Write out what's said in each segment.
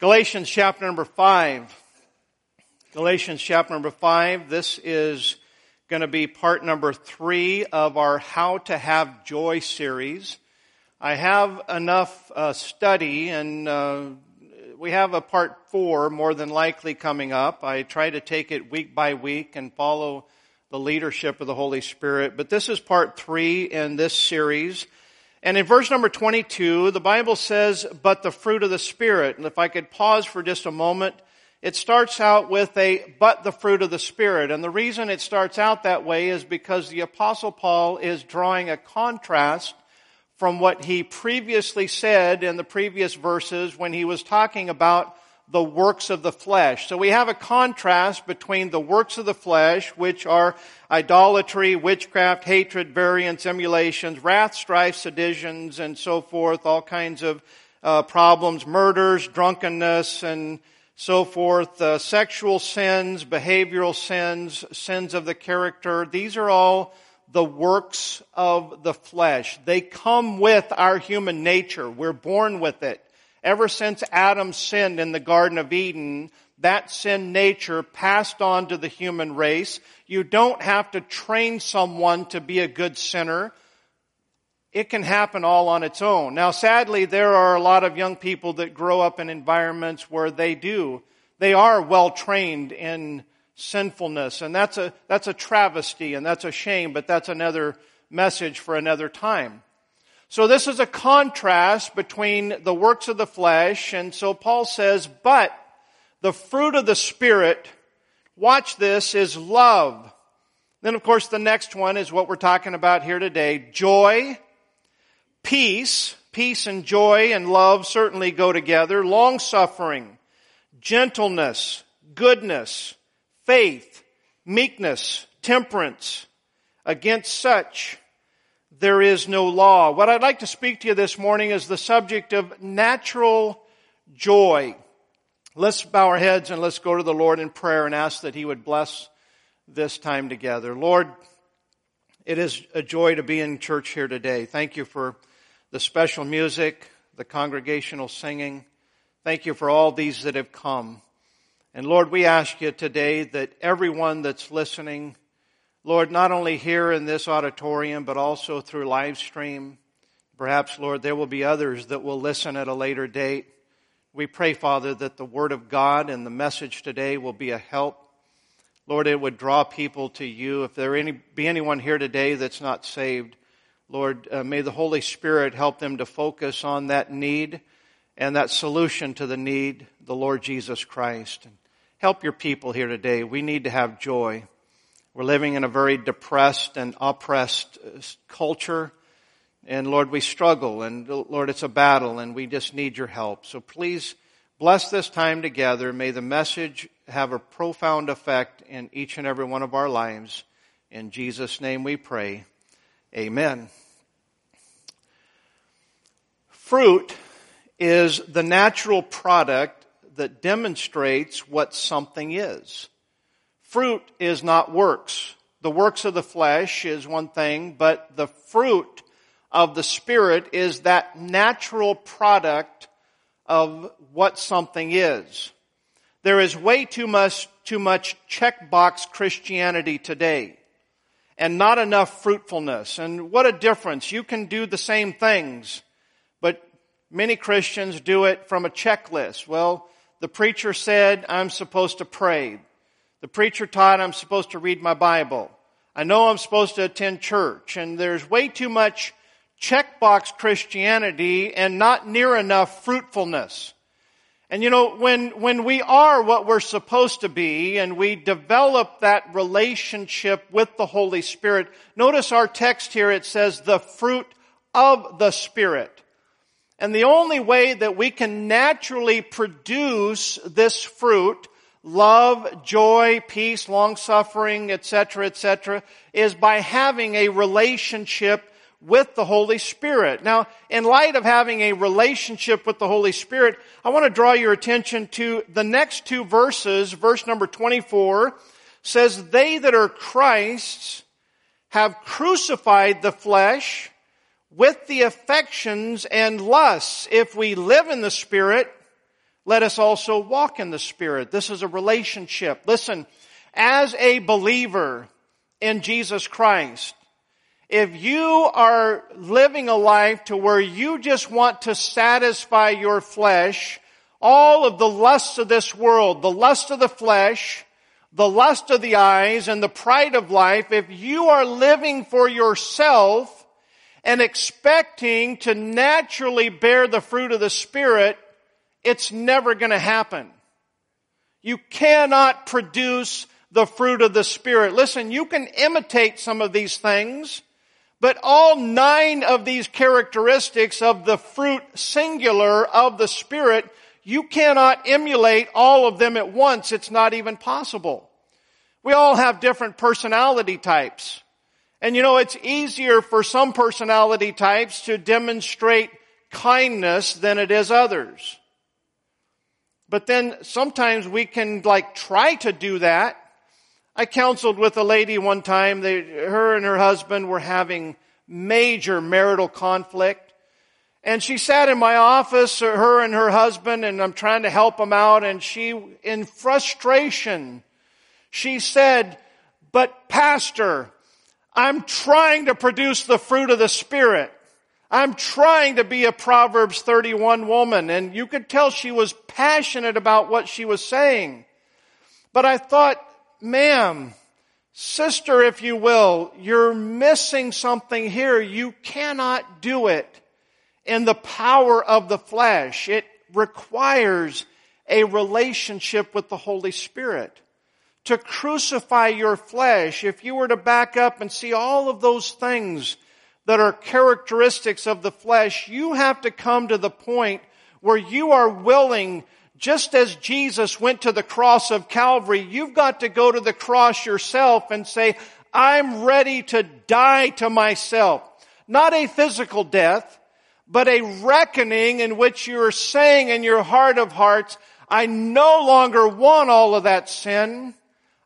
Galatians chapter number 5. Galatians chapter number 5. This is going to be part number 3 of our How to Have Joy series. I have enough uh, study and uh, we have a part 4 more than likely coming up. I try to take it week by week and follow the leadership of the Holy Spirit. But this is part 3 in this series. And in verse number 22, the Bible says, but the fruit of the Spirit. And if I could pause for just a moment, it starts out with a, but the fruit of the Spirit. And the reason it starts out that way is because the apostle Paul is drawing a contrast from what he previously said in the previous verses when he was talking about the works of the flesh. So we have a contrast between the works of the flesh, which are idolatry, witchcraft, hatred, variance, emulations, wrath, strife, seditions, and so forth, all kinds of uh, problems, murders, drunkenness, and so forth, uh, sexual sins, behavioral sins, sins of the character. These are all the works of the flesh. They come with our human nature. We're born with it. Ever since Adam sinned in the Garden of Eden, that sin nature passed on to the human race. You don't have to train someone to be a good sinner. It can happen all on its own. Now sadly, there are a lot of young people that grow up in environments where they do. They are well trained in sinfulness and that's a, that's a travesty and that's a shame, but that's another message for another time. So this is a contrast between the works of the flesh, and so Paul says, but the fruit of the Spirit, watch this, is love. Then of course the next one is what we're talking about here today. Joy, peace, peace and joy and love certainly go together. Long suffering, gentleness, goodness, faith, meekness, temperance. Against such there is no law. What I'd like to speak to you this morning is the subject of natural joy. Let's bow our heads and let's go to the Lord in prayer and ask that He would bless this time together. Lord, it is a joy to be in church here today. Thank you for the special music, the congregational singing. Thank you for all these that have come. And Lord, we ask you today that everyone that's listening Lord, not only here in this auditorium, but also through live stream. Perhaps, Lord, there will be others that will listen at a later date. We pray, Father, that the Word of God and the message today will be a help. Lord, it would draw people to you. If there any, be anyone here today that's not saved, Lord, uh, may the Holy Spirit help them to focus on that need and that solution to the need, the Lord Jesus Christ. And help your people here today. We need to have joy. We're living in a very depressed and oppressed uh, culture. And Lord, we struggle and Lord, it's a battle and we just need your help. So please bless this time together. May the message have a profound effect in each and every one of our lives. In Jesus' name we pray. Amen. Fruit is the natural product that demonstrates what something is. Fruit is not works. The works of the flesh is one thing, but the fruit of the Spirit is that natural product of what something is. There is way too much, too much checkbox Christianity today and not enough fruitfulness. And what a difference. You can do the same things, but many Christians do it from a checklist. Well, the preacher said I'm supposed to pray. The preacher taught I'm supposed to read my Bible. I know I'm supposed to attend church and there's way too much checkbox Christianity and not near enough fruitfulness. And you know, when, when we are what we're supposed to be and we develop that relationship with the Holy Spirit, notice our text here, it says the fruit of the Spirit. And the only way that we can naturally produce this fruit love, joy, peace, long suffering, etc., etc., is by having a relationship with the Holy Spirit. Now, in light of having a relationship with the Holy Spirit, I want to draw your attention to the next two verses. Verse number 24 says, They that are Christ's have crucified the flesh with the affections and lusts. If we live in the Spirit, let us also walk in the Spirit. This is a relationship. Listen, as a believer in Jesus Christ, if you are living a life to where you just want to satisfy your flesh, all of the lusts of this world, the lust of the flesh, the lust of the eyes, and the pride of life, if you are living for yourself and expecting to naturally bear the fruit of the Spirit, it's never going to happen. You cannot produce the fruit of the Spirit. Listen, you can imitate some of these things, but all nine of these characteristics of the fruit singular of the Spirit, you cannot emulate all of them at once. It's not even possible. We all have different personality types. And you know, it's easier for some personality types to demonstrate kindness than it is others. But then sometimes we can like try to do that. I counseled with a lady one time. They, her and her husband were having major marital conflict. And she sat in my office, uh, her and her husband, and I'm trying to help them out. And she, in frustration, she said, but pastor, I'm trying to produce the fruit of the Spirit. I'm trying to be a Proverbs 31 woman. And you could tell she was passionate about what she was saying. But I thought, ma'am, sister, if you will, you're missing something here. You cannot do it in the power of the flesh. It requires a relationship with the Holy Spirit. To crucify your flesh, if you were to back up and see all of those things that are characteristics of the flesh, you have to come to the point where you are willing, just as Jesus went to the cross of Calvary, you've got to go to the cross yourself and say, I'm ready to die to myself. Not a physical death, but a reckoning in which you are saying in your heart of hearts, I no longer want all of that sin.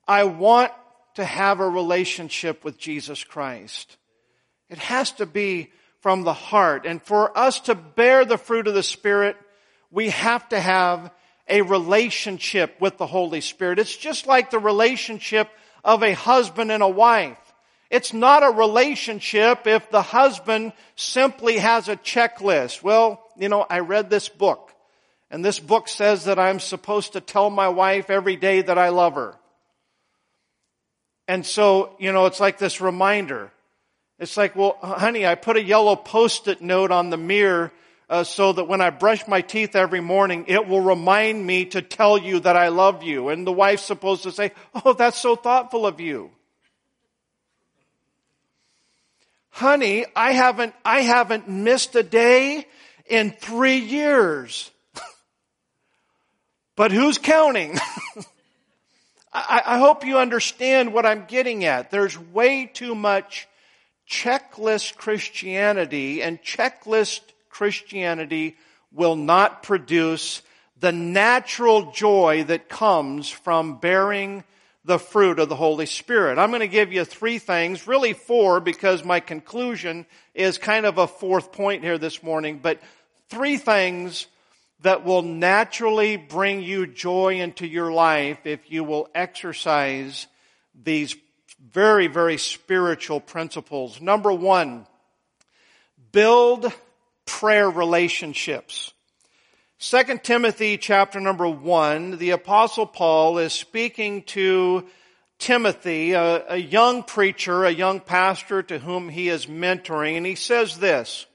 I want to have a relationship with Jesus Christ. It has to be from the heart. And for us to bear the fruit of the Spirit, we have to have a relationship with the Holy Spirit. It's just like the relationship of a husband and a wife. It's not a relationship if the husband simply has a checklist. Well, you know, I read this book and this book says that I'm supposed to tell my wife every day that I love her. And so, you know, it's like this reminder. It's like, well, honey, I put a yellow post-it note on the mirror uh, so that when I brush my teeth every morning, it will remind me to tell you that I love you. And the wife's supposed to say, oh, that's so thoughtful of you. Honey, I haven't, I haven't missed a day in three years. but who's counting? I, I hope you understand what I'm getting at. There's way too much checklist Christianity and checklist Christianity will not produce the natural joy that comes from bearing the fruit of the Holy Spirit. I'm going to give you three things, really four, because my conclusion is kind of a fourth point here this morning, but three things that will naturally bring you joy into your life if you will exercise these very, very spiritual principles. Number one, build prayer relationships. Second Timothy chapter number one, the apostle Paul is speaking to Timothy, a, a, young preacher, a young pastor to whom he is mentoring, and he says this.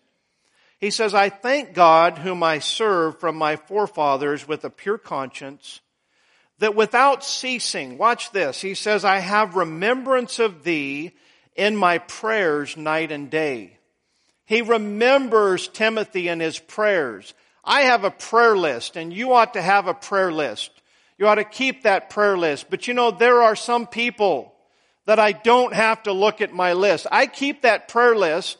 He says, I thank God whom I serve from my forefathers with a pure conscience that without ceasing, watch this, he says, I have remembrance of thee in my prayers night and day. He remembers Timothy in his prayers. I have a prayer list and you ought to have a prayer list. You ought to keep that prayer list. But you know, there are some people that I don't have to look at my list. I keep that prayer list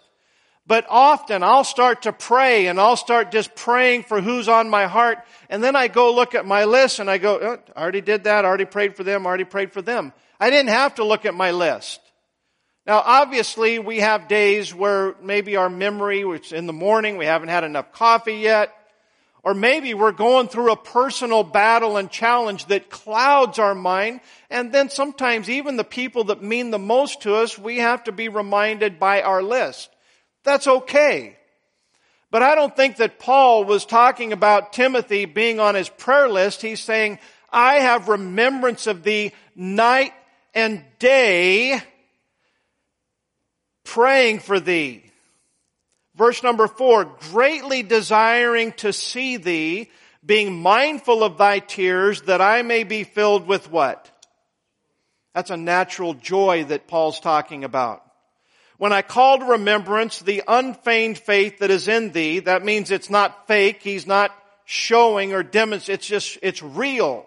but often I'll start to pray and I'll start just praying for who's on my heart. And then I go look at my list and I go, oh, I already did that. I already prayed for them. I already prayed for them. I didn't have to look at my list. Now obviously we have days where maybe our memory, which in the morning we haven't had enough coffee yet, Or maybe we're going through a personal battle and challenge that clouds our mind. And then sometimes even the people that mean the most to us, we have to be reminded by our list. That's okay. But I don't think that Paul was talking about Timothy being on his prayer list. He's saying, I have remembrance of thee night and day praying for thee. Verse number four, greatly desiring to see thee, being mindful of thy tears, that I may be filled with what? That's a natural joy that Paul's talking about. When I call to remembrance the unfeigned faith that is in thee, that means it's not fake, he's not showing or demonstrating, it's just, it's real.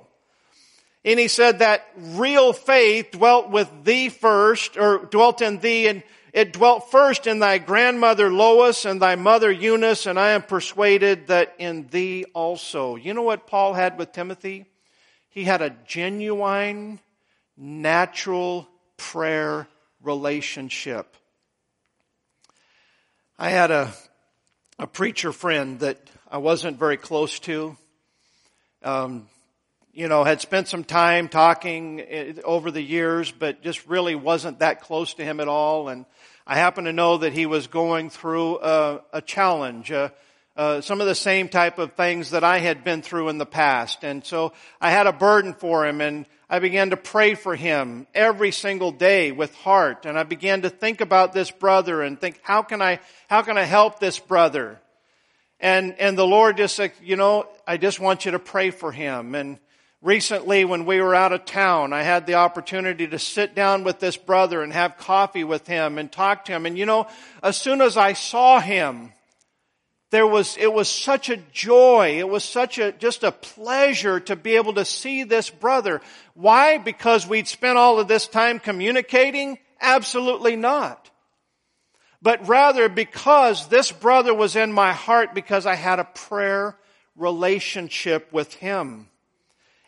And he said that real faith dwelt with thee first, or dwelt in thee, and it dwelt first in thy grandmother Lois and thy mother Eunice, and I am persuaded that in thee also. You know what Paul had with Timothy? He had a genuine, natural prayer relationship. I had a, a preacher friend that I wasn't very close to. Um, you know, had spent some time talking eh, over the years, but just really wasn't that close to him at all. And I happen to know that he was going through a, a challenge, uh, uh, some of the same type of things that I had been through in the past. And so I had a burden for him and I began to pray for him every single day with heart. And I began to think about this brother and think, how can I, how can I help this brother? And, and the Lord just said, you know, I just want you to pray for him. And, Recently, when we were out of town, I had the opportunity to sit down with this brother and have coffee with him and talk to him. And you know, as soon as I saw him, there was, it was such a joy. It was such a, just a pleasure to be able to see this brother. Why? Because we'd spent all of this time communicating? Absolutely not. But rather because this brother was in my heart because I had a prayer relationship with him.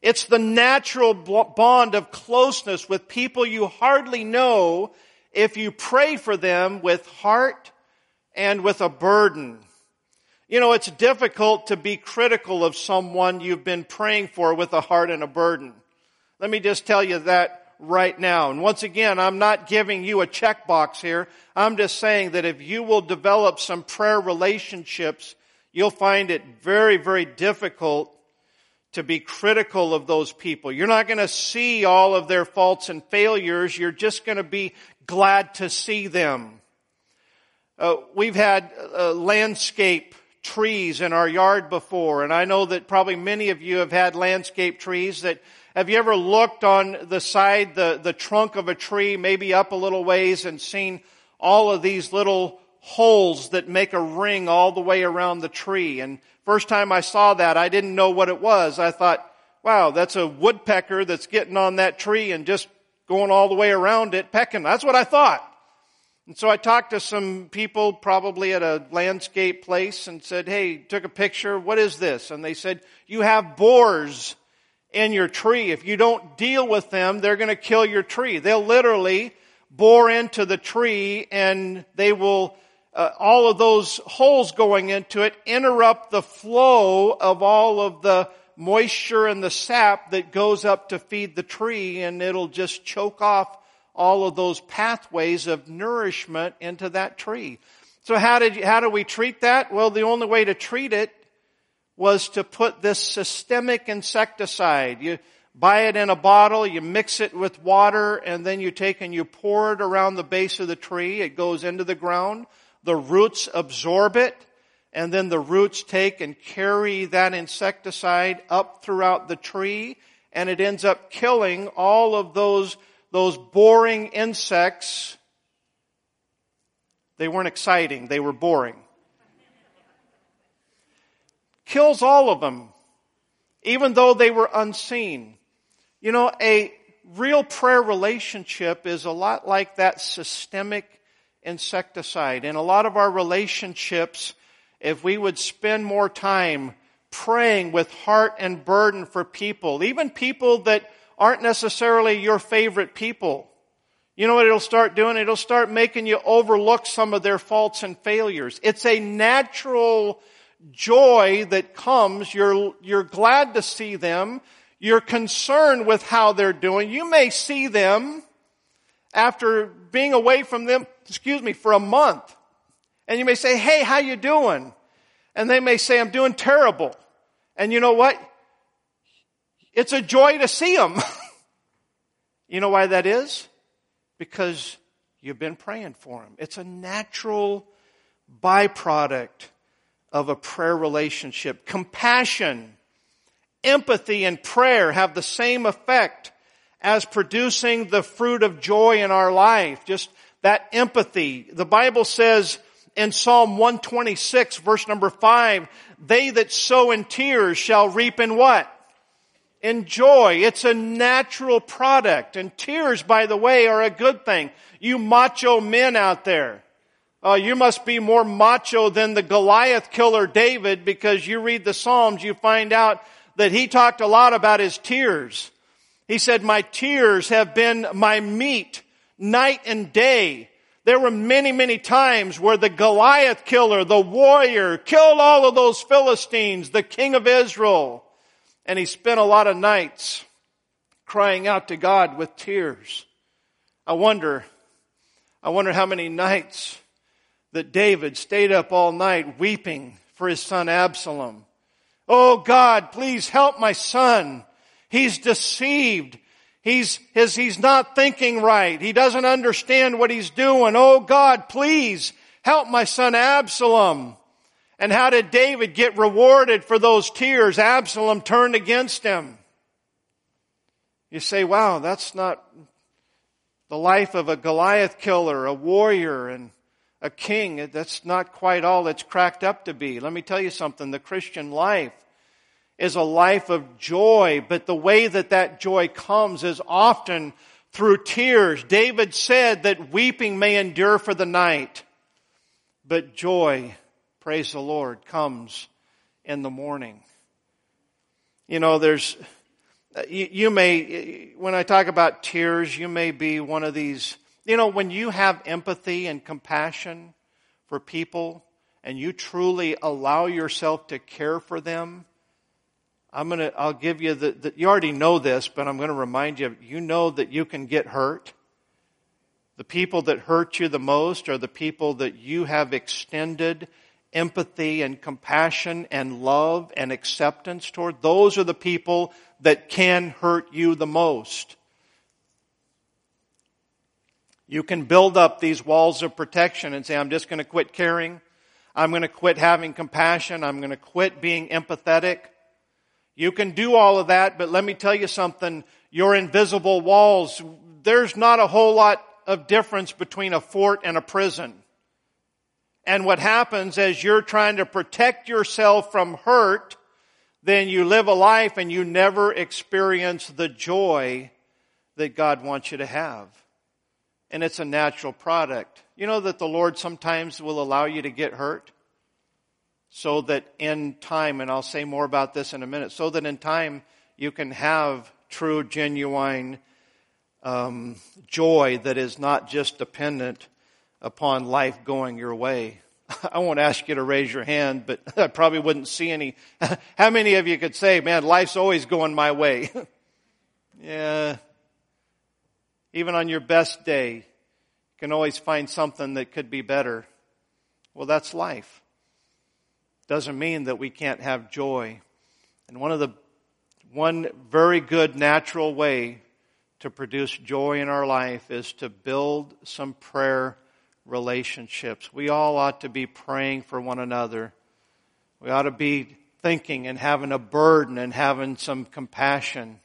It's the natural bond of closeness with people you hardly know if you pray for them with heart and with a burden. You know, it's difficult to be critical of someone you've been praying for with a heart and a burden. Let me just tell you that right now. And once again, I'm not giving you a checkbox here. I'm just saying that if you will develop some prayer relationships, you'll find it very, very difficult to be critical of those people. You're not going to see all of their faults and failures. You're just going to be glad to see them. Uh, we've had uh, landscape trees in our yard before, and I know that probably many of you have had landscape trees that have you ever looked on the side, the, the trunk of a tree, maybe up a little ways and seen all of these little holes that make a ring all the way around the tree? And First time I saw that, I didn't know what it was. I thought, wow, that's a woodpecker that's getting on that tree and just going all the way around it pecking. That's what I thought. And so I talked to some people probably at a landscape place and said, hey, took a picture. What is this? And they said, you have borers in your tree. If you don't deal with them, they're going to kill your tree. They'll literally bore into the tree and they will uh, all of those holes going into it interrupt the flow of all of the moisture and the sap that goes up to feed the tree and it'll just choke off all of those pathways of nourishment into that tree. So how did you, how do we treat that? Well, the only way to treat it was to put this systemic insecticide. You buy it in a bottle, you mix it with water, and then you take and you pour it around the base of the tree. It goes into the ground the roots absorb it, and then the roots take and carry that insecticide up throughout the tree, and it ends up killing all of those, those boring insects. They weren't exciting, they were boring. Kills all of them, even though they were unseen. You know, a real prayer relationship is a lot like that systemic insecticide. In a lot of our relationships, if we would spend more time praying with heart and burden for people, even people that aren't necessarily your favorite people, you know what it'll start doing? It'll start making you overlook some of their faults and failures. It's a natural joy that comes. You're, you're glad to see them. You're concerned with how they're doing. You may see them after being away from them, excuse me, for a month. And you may say, hey, how you doing? And they may say, I'm doing terrible. And you know what? It's a joy to see them. you know why that is? Because you've been praying for them. It's a natural byproduct of a prayer relationship. Compassion, empathy, and prayer have the same effect as producing the fruit of joy in our life. Just that empathy. The Bible says in Psalm 126 verse number 5, they that sow in tears shall reap in what? In joy. It's a natural product. And tears, by the way, are a good thing. You macho men out there. Uh, you must be more macho than the Goliath killer David because you read the Psalms, you find out that he talked a lot about his tears. He said, my tears have been my meat night and day. There were many, many times where the Goliath killer, the warrior, killed all of those Philistines, the king of Israel. And he spent a lot of nights crying out to God with tears. I wonder, I wonder how many nights that David stayed up all night weeping for his son Absalom. Oh God, please help my son. He's deceived. He's, his, he's not thinking right. He doesn't understand what he's doing. Oh God, please help my son Absalom. And how did David get rewarded for those tears? Absalom turned against him. You say, wow, that's not the life of a Goliath killer, a warrior, and a king. That's not quite all it's cracked up to be. Let me tell you something. The Christian life is a life of joy, but the way that that joy comes is often through tears. David said that weeping may endure for the night, but joy, praise the Lord, comes in the morning. You know, there's, uh, you, you may, when I talk about tears, you may be one of these you know, when you have empathy and compassion for people and you truly allow yourself to care for them, I'm gonna, I'll give you the, the you already know this, but I'm gonna remind you, you know that you can get hurt. The people that hurt you the most are the people that you have extended empathy and compassion and love and acceptance toward. Those are the people that can hurt you the most. You can build up these walls of protection and say, I'm just going to quit caring. I'm going to quit having compassion. I'm going to quit being empathetic. You can do all of that, but let me tell you something. Your invisible walls, there's not a whole lot of difference between a fort and a prison. And what happens as you're trying to protect yourself from hurt, then you live a life and you never experience the joy that God wants you to have and it's a natural product. You know that the Lord sometimes will allow you to get hurt so that in time, and I'll say more about this in a minute, so that in time you can have true, genuine um, joy that is not just dependent upon life going your way. I won't ask you to raise your hand, but I probably wouldn't see any. How many of you could say, man, life's always going my way? yeah, even on your best day, you can always find something that could be better. Well, that's life. Doesn't mean that we can't have joy. And one of the, one very good natural way to produce joy in our life is to build some prayer relationships. We all ought to be praying for one another. We ought to be thinking and having a burden and having some compassion.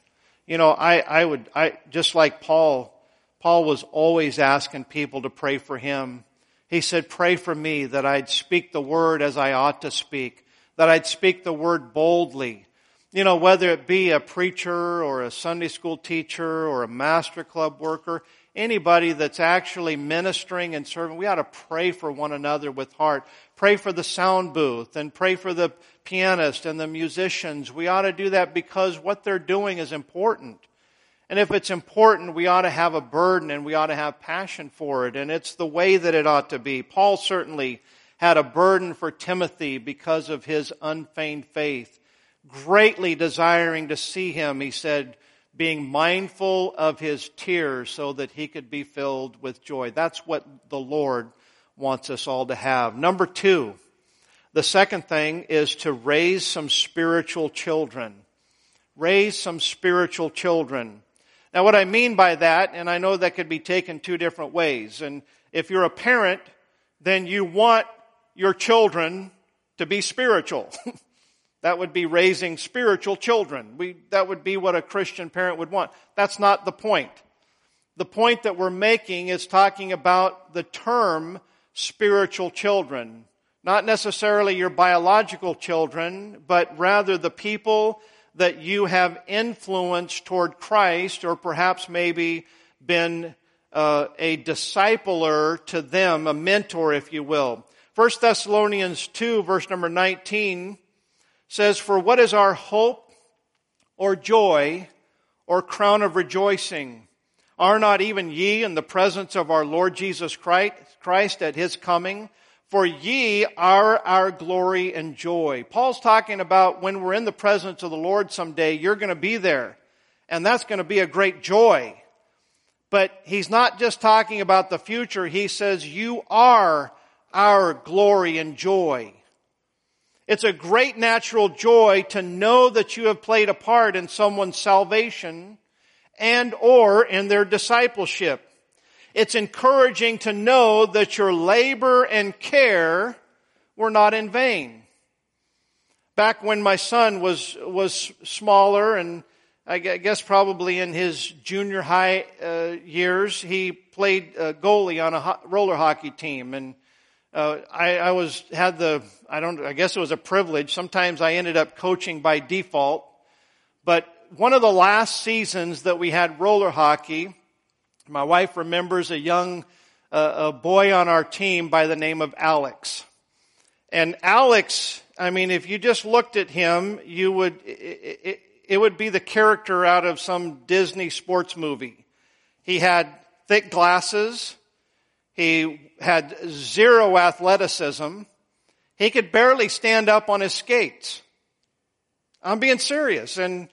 You know, I, I would, I, just like Paul, Paul was always asking people to pray for him. He said, pray for me that I'd speak the word as I ought to speak, that I'd speak the word boldly. You know, whether it be a preacher or a Sunday school teacher or a master club worker, anybody that's actually ministering and serving, we ought to pray for one another with heart. Pray for the sound booth and pray for the pianist and the musicians. We ought to do that because what they're doing is important. And if it's important, we ought to have a burden and we ought to have passion for it. And it's the way that it ought to be. Paul certainly had a burden for Timothy because of his unfeigned faith. Greatly desiring to see him, he said, being mindful of his tears so that he could be filled with joy. That's what the Lord wants us all to have. Number two, the second thing is to raise some spiritual children. Raise some spiritual children. Now what I mean by that, and I know that could be taken two different ways, and if you're a parent, then you want your children to be spiritual. that would be raising spiritual children. We, that would be what a Christian parent would want. That's not the point. The point that we're making is talking about the term spiritual children. Not necessarily your biological children, but rather the people that you have influenced toward Christ or perhaps maybe been uh, a discipler to them, a mentor, if you will. 1 Thessalonians 2 verse number 19 says, For what is our hope or joy or crown of rejoicing? Are not even ye in the presence of our Lord Jesus Christ at his coming? For ye are our glory and joy. Paul's talking about when we're in the presence of the Lord someday, you're going to be there. And that's going to be a great joy. But he's not just talking about the future. He says, you are our glory and joy. It's a great natural joy to know that you have played a part in someone's salvation and or in their discipleship. It's encouraging to know that your labor and care were not in vain. Back when my son was, was smaller and I guess probably in his junior high uh, years, he played uh, goalie on a ho- roller hockey team. And uh, I, I was had the I don't I guess it was a privilege. Sometimes I ended up coaching by default, but one of the last seasons that we had roller hockey, my wife remembers a young uh, a boy on our team by the name of Alex. And Alex, I mean, if you just looked at him, you would, it, it, it would be the character out of some Disney sports movie. He had thick glasses. He had zero athleticism. He could barely stand up on his skates. I'm being serious. And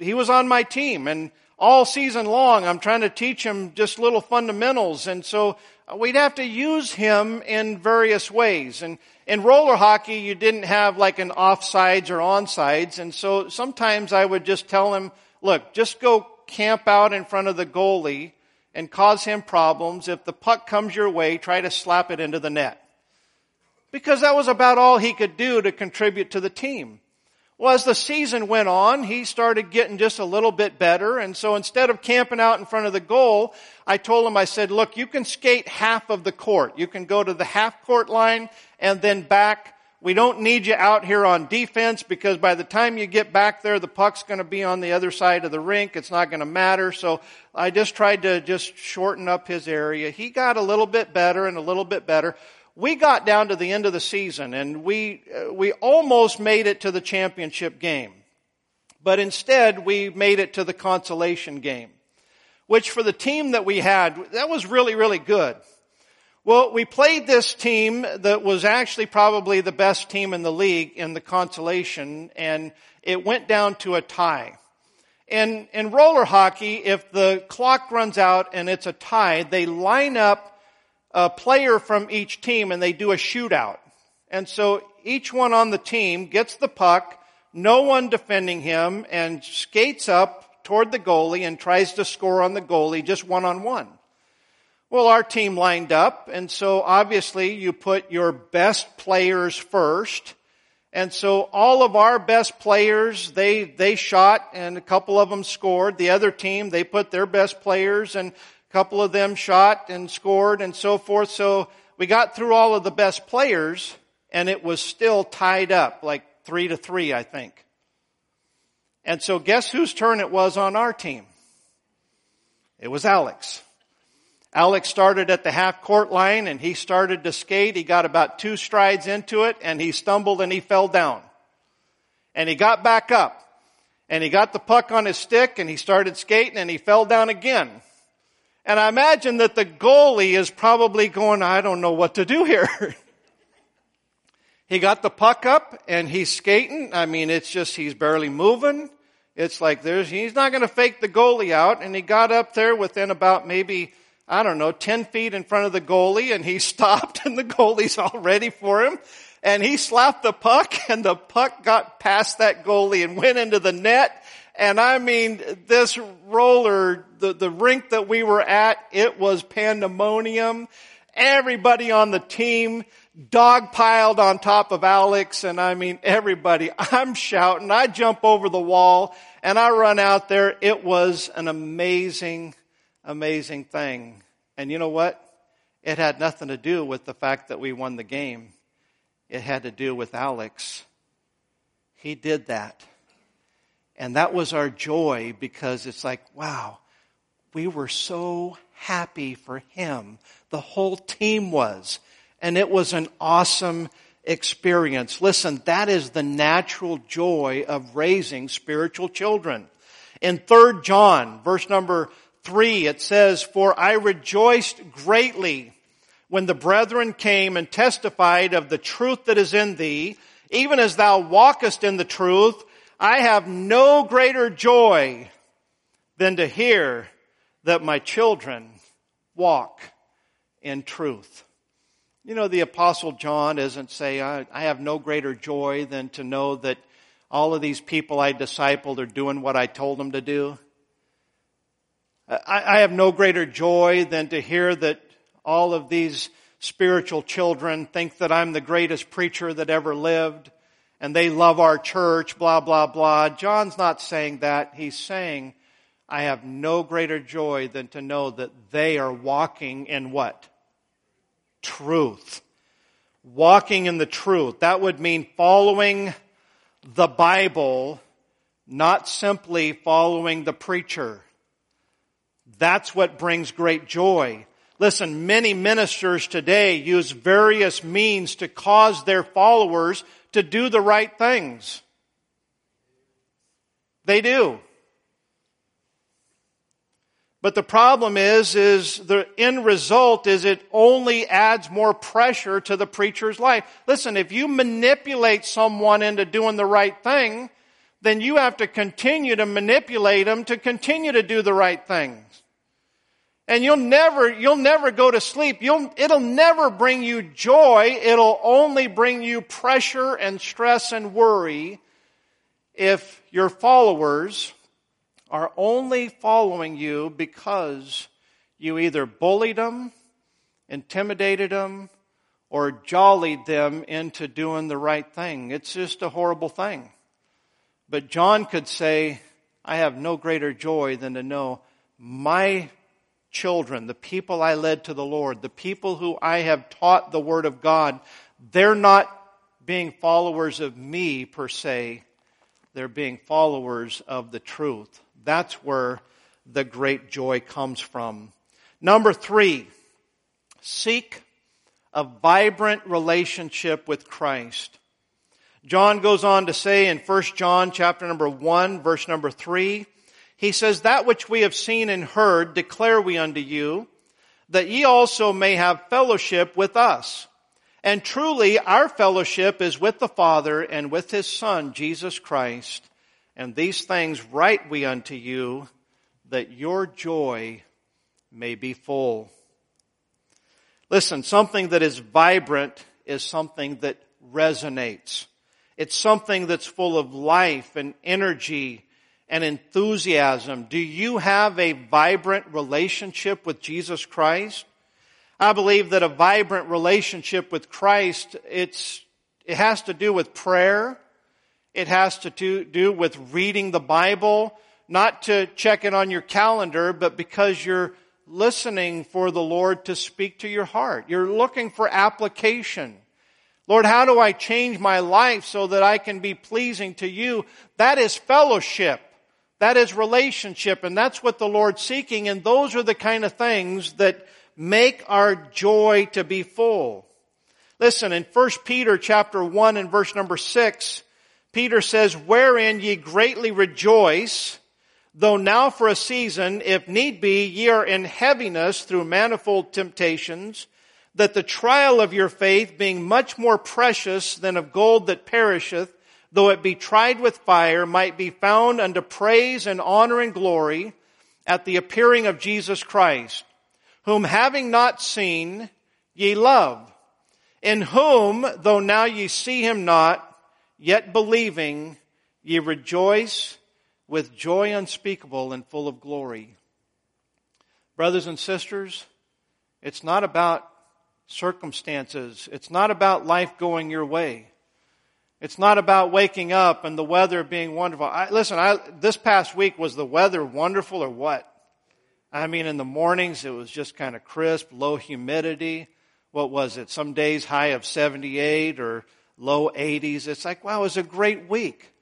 he was on my team and all season long, I'm trying to teach him just little fundamentals. And so we'd have to use him in various ways. And in roller hockey, you didn't have like an offsides or onsides. And so sometimes I would just tell him, look, just go camp out in front of the goalie and cause him problems. If the puck comes your way, try to slap it into the net. Because that was about all he could do to contribute to the team. Well, as the season went on, he started getting just a little bit better. And so instead of camping out in front of the goal, I told him, I said, look, you can skate half of the court. You can go to the half court line and then back. We don't need you out here on defense because by the time you get back there, the puck's going to be on the other side of the rink. It's not going to matter. So I just tried to just shorten up his area. He got a little bit better and a little bit better we got down to the end of the season and we, uh, we almost made it to the championship game. But instead, we made it to the consolation game, which for the team that we had, that was really, really good. Well, we played this team that was actually probably the best team in the league in the consolation, and it went down to a tie. In, in roller hockey, if the clock runs out and it's a tie, they line up a player from each team and they do a shootout. And so each one on the team gets the puck, no one defending him, and skates up toward the goalie and tries to score on the goalie just one on one. Well, our team lined up, and so obviously you put your best players first. And so all of our best players, they, they shot and a couple of them scored. The other team, they put their best players and a couple of them shot and scored and so forth. So we got through all of the best players and it was still tied up, like three to three, I think. And so guess whose turn it was on our team? It was Alex. Alex started at the half court line and he started to skate. He got about two strides into it and he stumbled and he fell down. And he got back up and he got the puck on his stick and he started skating and he fell down again. And I imagine that the goalie is probably going, I don't know what to do here. He got the puck up and he's skating. I mean, it's just, he's barely moving. It's like there's, he's not going to fake the goalie out. And he got up there within about maybe, I don't know, 10 feet in front of the goalie and he stopped and the goalie's all ready for him. And he slapped the puck and the puck got past that goalie and went into the net. And I mean, this roller, the, the rink that we were at, it was pandemonium. Everybody on the team dog piled on top of Alex and I mean everybody, I'm shouting, I jump over the wall and I run out there. It was an amazing, amazing thing. And you know what? It had nothing to do with the fact that we won the game. It had to do with Alex. He did that. And that was our joy because it's like, wow, we were so happy for him. The whole team was and it was an awesome experience. Listen, that is the natural joy of raising spiritual children. In 3 John, verse number 3, it says, For I rejoiced greatly when the brethren came and testified of the truth that is in thee, even as thou walkest in the truth, I have no greater joy than to hear that my children walk in truth. You know, the apostle John doesn't say, I, I have no greater joy than to know that all of these people I discipled are doing what I told them to do. Uh, I, I have no greater joy than to hear that all of these spiritual children think that I'm the greatest preacher that ever lived and they love our church, blah, blah, blah. John's not saying that. He's saying, I have no greater joy than to know that they are walking in what? truth. Walking in the truth. That would mean following the Bible, not simply following the preacher. That's what brings great joy. Listen, many ministers today use various means to cause their followers to do the right things. They do. But the problem is, is the end result is it only adds more pressure to the preacher's life. Listen, if you manipulate someone into doing the right thing, then you have to continue to manipulate them to continue to do the right things. And you'll never, you'll never go to sleep. You'll, it'll never bring you joy. It'll only bring you pressure and stress and worry if your followers are only following you because you either bullied them, intimidated them, or jollied them into doing the right thing. It's just a horrible thing. But John could say, I have no greater joy than to know my children, the people I led to the Lord, the people who I have taught the Word of God, they're not being followers of me per se. They're being followers of the truth. That's where the great joy comes from. Number three, seek a vibrant relationship with Christ. John goes on to say in 1 John chapter number 1 verse number 3, he says, That which we have seen and heard declare we unto you, that ye also may have fellowship with us. And truly our fellowship is with the Father and with His Son, Jesus Christ. And these things write we unto you, that your joy may be full. Listen, something that is vibrant is something that resonates. It's something that's full of life and energy and enthusiasm. Do you have a vibrant relationship with Jesus Christ? I believe that a vibrant relationship with Christ, it's, it has to do with prayer. It has to do, do with reading the Bible, not to check it on your calendar, but because you're listening for the Lord to speak to your heart. You're looking for application. Lord, how do I change my life so that I can be pleasing to you? That is fellowship. That is relationship. And that's what the Lord's seeking. And those are the kind of things that make our joy to be full. Listen, in 1 Peter chapter 1 and verse number 6, Peter says, wherein ye greatly rejoice, though now for a season, if need be, ye are in heaviness through manifold temptations, that the trial of your faith, being much more precious than of gold that perisheth, though it be tried with fire, might be found unto praise and honor and glory at the appearing of Jesus Christ, whom having not seen, ye love, in whom, though now ye see him not, yet believing, ye rejoice with joy unspeakable and full of glory. Brothers and sisters, it's not about circumstances. It's not about life going your way. It's not about waking up and the weather being wonderful. I, listen, I, this past week was the weather wonderful or what? I mean, in the mornings it was just kind of crisp, low humidity. What was it? Some days high of 78 or low 80s. It's like, wow, it was a great week.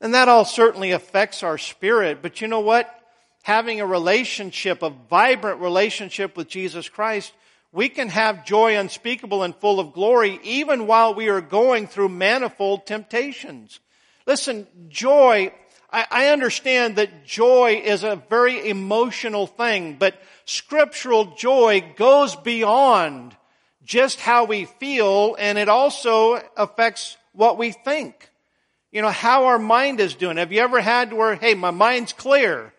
And that all certainly affects our spirit. But you know what? Having a relationship, a vibrant relationship with Jesus Christ, we can have joy unspeakable and full of glory even while we are going through manifold temptations. Listen, joy, I, I, understand that joy is a very emotional thing, but scriptural joy goes beyond just how we feel and it also affects what we think. You know, how our mind is doing. Have you ever had where, hey, my mind's clear,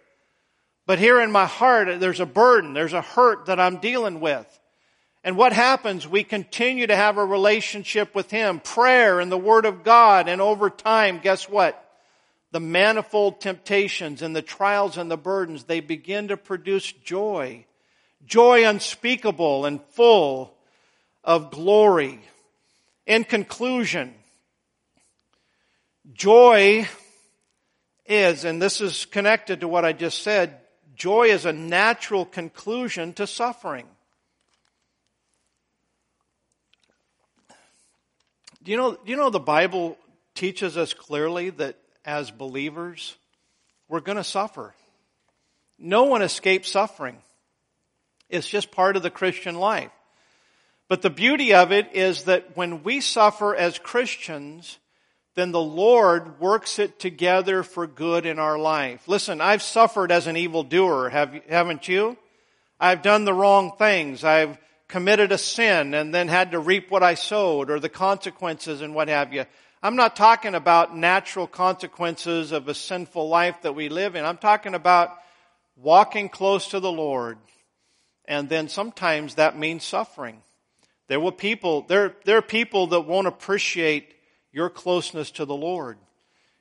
but here in my heart there's a burden, there's a hurt that I'm dealing with. And what happens? We continue to have a relationship with Him, prayer and the Word of God, and over time, guess what? The manifold temptations and the trials and the burdens, they begin to produce joy. Joy unspeakable and full of glory. In conclusion, joy is, and this is connected to what I just said, joy is a natural conclusion to suffering. Do you know, do you know the Bible teaches us clearly that as believers, we're going to suffer. No one escapes suffering. It's just part of the Christian life. But the beauty of it is that when we suffer as Christians, then the Lord works it together for good in our life. Listen, I've suffered as an evildoer, have, haven't you? I've done the wrong things. I've committed a sin and then had to reap what I sowed or the consequences and what have you. I'm not talking about natural consequences of a sinful life that we live in. I'm talking about walking close to the Lord. And then sometimes that means suffering. There will people, there, there are people that won't appreciate your closeness to the Lord.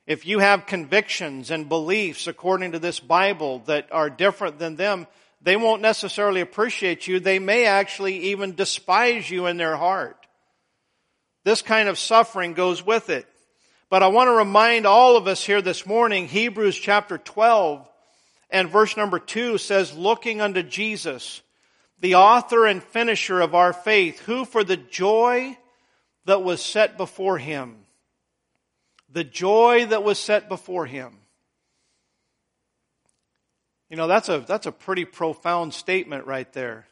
If you have convictions and beliefs according to this Bible that are different than them, they won't necessarily appreciate you. They may actually even despise you in their heart. This kind of suffering goes with it. But I want to remind all of us here this morning, Hebrews chapter 12 and verse number 2 says, looking unto Jesus, the author and finisher of our faith, who for the joy that was set before him, the joy that was set before him, you know, that's a, that's a pretty profound statement right there.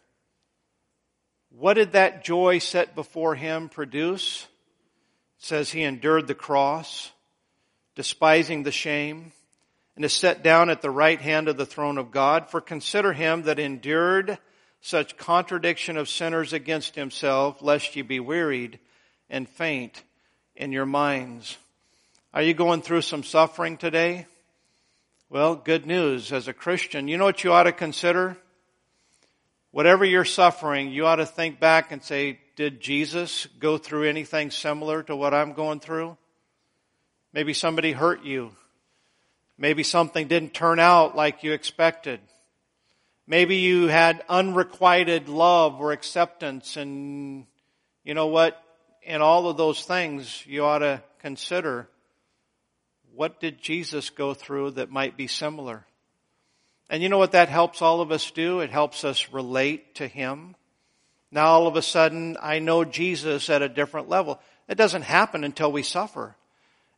What did that joy set before him produce? It says he endured the cross, despising the shame, and is set down at the right hand of the throne of God. For consider him that endured such contradiction of sinners against himself, lest ye be wearied and faint in your minds. Are you going through some suffering today? Well, good news as a Christian. You know what you ought to consider? Whatever you're suffering, you ought to think back and say, did Jesus go through anything similar to what I'm going through? Maybe somebody hurt you. Maybe something didn't turn out like you expected. Maybe you had unrequited love or acceptance and you know what? In all of those things, you ought to consider what did Jesus go through that might be similar? And you know what that helps all of us do? It helps us relate to Him. Now all of a sudden, I know Jesus at a different level. It doesn't happen until we suffer.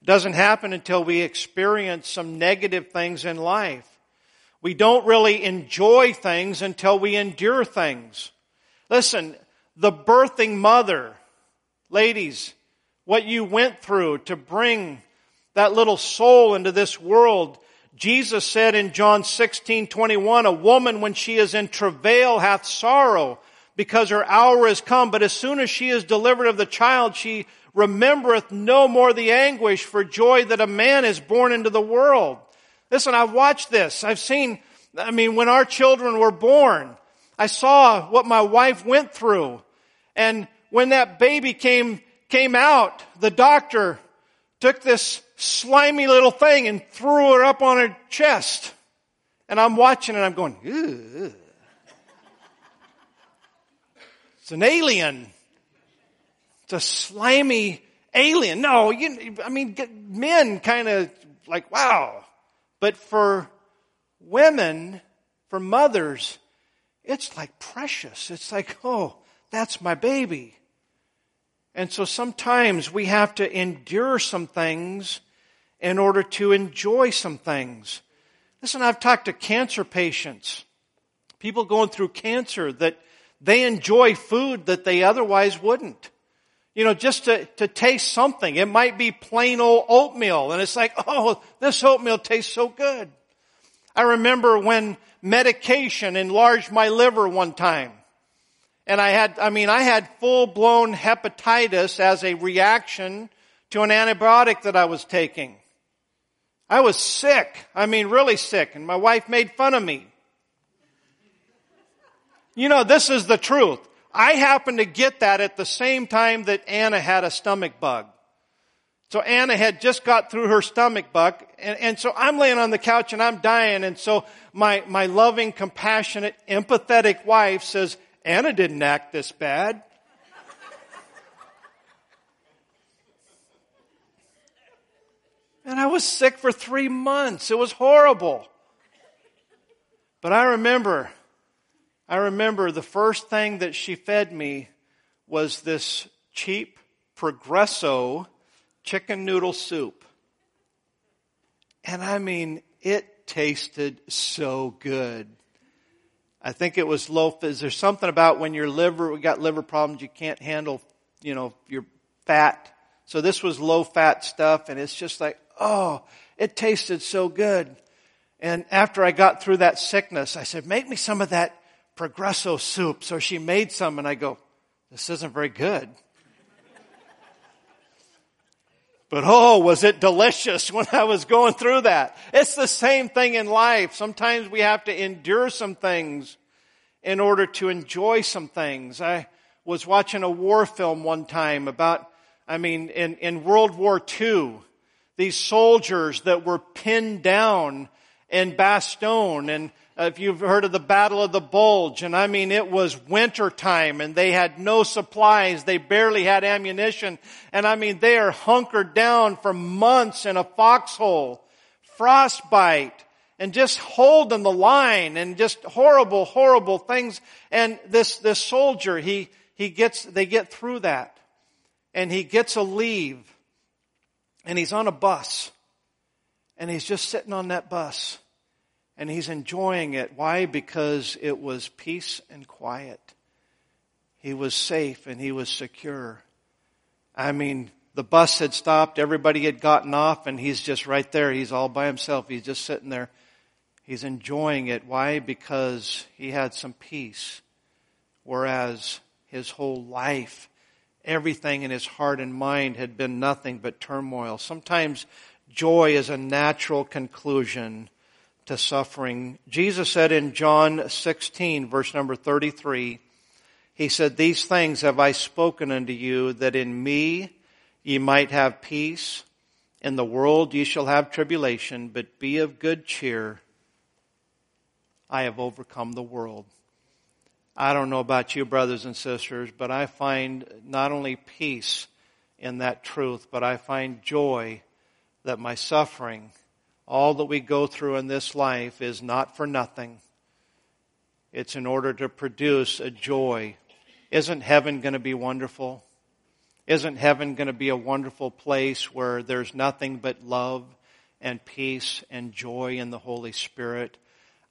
It doesn't happen until we experience some negative things in life. We don't really enjoy things until we endure things. Listen, the birthing mother, ladies, what you went through to bring that little soul into this world. Jesus said in John 16, 21, a woman when she is in travail hath sorrow because her hour is come. But as soon as she is delivered of the child, she remembereth no more the anguish for joy that a man is born into the world. Listen, I've watched this. I've seen, I mean, when our children were born, I saw what my wife went through. And when that baby came, came out, the doctor took this slimy little thing and threw her up on her chest. And I'm watching and I'm going. It's an alien. It's a slimy alien. No, you, I mean, men kind of like, wow. But for women, for mothers, it's like precious. It's like, oh, that's my baby. And so sometimes we have to endure some things in order to enjoy some things. Listen, I've talked to cancer patients, people going through cancer that they enjoy food that they otherwise wouldn't. You know, just to, to taste something. It might be plain old oatmeal and it's like, oh, this oatmeal tastes so good. I remember when medication enlarged my liver one time. And I had, I mean, I had full blown hepatitis as a reaction to an antibiotic that I was taking. I was sick. I mean, really sick. And my wife made fun of me. You know, this is the truth. I happened to get that at the same time that Anna had a stomach bug. So Anna had just got through her stomach bug, and, and, so I'm laying on the couch and I'm dying, and so my, my loving, compassionate, empathetic wife says, Anna didn't act this bad. And I was sick for three months. It was horrible. But I remember, I remember the first thing that she fed me was this cheap Progresso chicken noodle soup. And I mean, it tasted so good. I think it was low. Is there something about when your liver, we got liver problems, you can't handle, you know, your fat. So this was low fat stuff and it's just like, oh, it tasted so good. And after I got through that sickness, I said, make me some of that Progresso soup. So she made some and I go, this isn't very good. But oh, was it delicious when I was going through that. It's the same thing in life. Sometimes we have to endure some things in order to enjoy some things. I was watching a war film one time about, I mean, in, in World War II, these soldiers that were pinned down in Bastogne and if you've heard of the Battle of the Bulge, and I mean it was winter time and they had no supplies, they barely had ammunition, and I mean they are hunkered down for months in a foxhole, frostbite, and just holding the line and just horrible, horrible things. And this, this soldier, he, he gets, they get through that and he gets a leave and he's on a bus and he's just sitting on that bus and he's enjoying it. Why? Because it was peace and quiet. He was safe and he was secure. I mean, the bus had stopped, everybody had gotten off, and he's just right there. He's all by himself. He's just sitting there. He's enjoying it. Why? Because he had some peace. Whereas his whole life, everything in his heart and mind had been nothing but turmoil. Sometimes joy is a natural conclusion to suffering. Jesus said in John 16 verse number 33, He said, These things have I spoken unto you that in me ye might have peace. In the world ye shall have tribulation, but be of good cheer. I have overcome the world. I don't know about you, brothers and sisters, but I find not only peace in that truth, but I find joy that my suffering all that we go through in this life is not for nothing. It's in order to produce a joy. Isn't heaven going to be wonderful? Isn't heaven going to be a wonderful place where there's nothing but love and peace and joy in the Holy Spirit?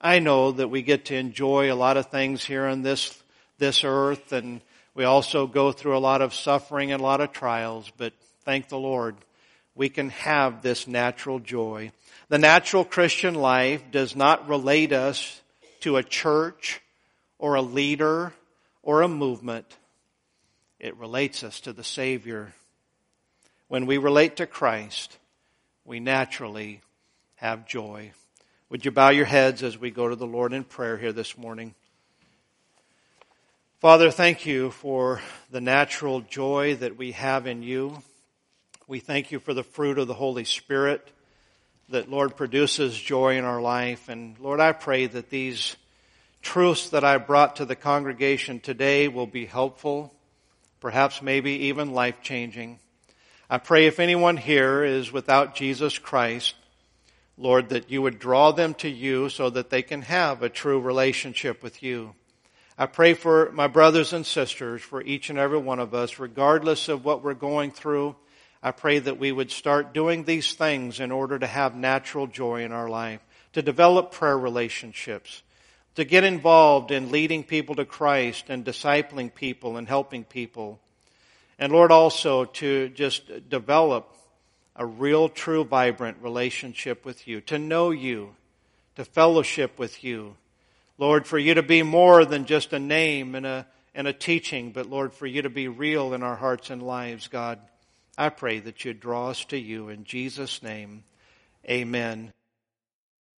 I know that we get to enjoy a lot of things here on this, this earth and we also go through a lot of suffering and a lot of trials, but thank the Lord, we can have this natural joy. The natural Christian life does not relate us to a church or a leader or a movement. It relates us to the Savior. When we relate to Christ, we naturally have joy. Would you bow your heads as we go to the Lord in prayer here this morning? Father, thank you for the natural joy that we have in you. We thank you for the fruit of the Holy Spirit that, Lord, produces joy in our life. And Lord, I pray that these truths that I brought to the congregation today will be helpful, perhaps maybe even life changing. I pray if anyone here is without Jesus Christ, Lord, that you would draw them to you so that they can have a true relationship with you. I pray for my brothers and sisters, for each and every one of us, regardless of what we're going through. I pray that we would start doing these things in order to have natural joy in our life, to develop prayer relationships, to get involved in leading people to Christ and discipling people and helping people. And Lord, also to just develop a real, true, vibrant relationship with you, to know you, to fellowship with you. Lord, for you to be more than just a name and a, and a teaching, but Lord, for you to be real in our hearts and lives, God. I pray that you draw us to you in Jesus' name. Amen.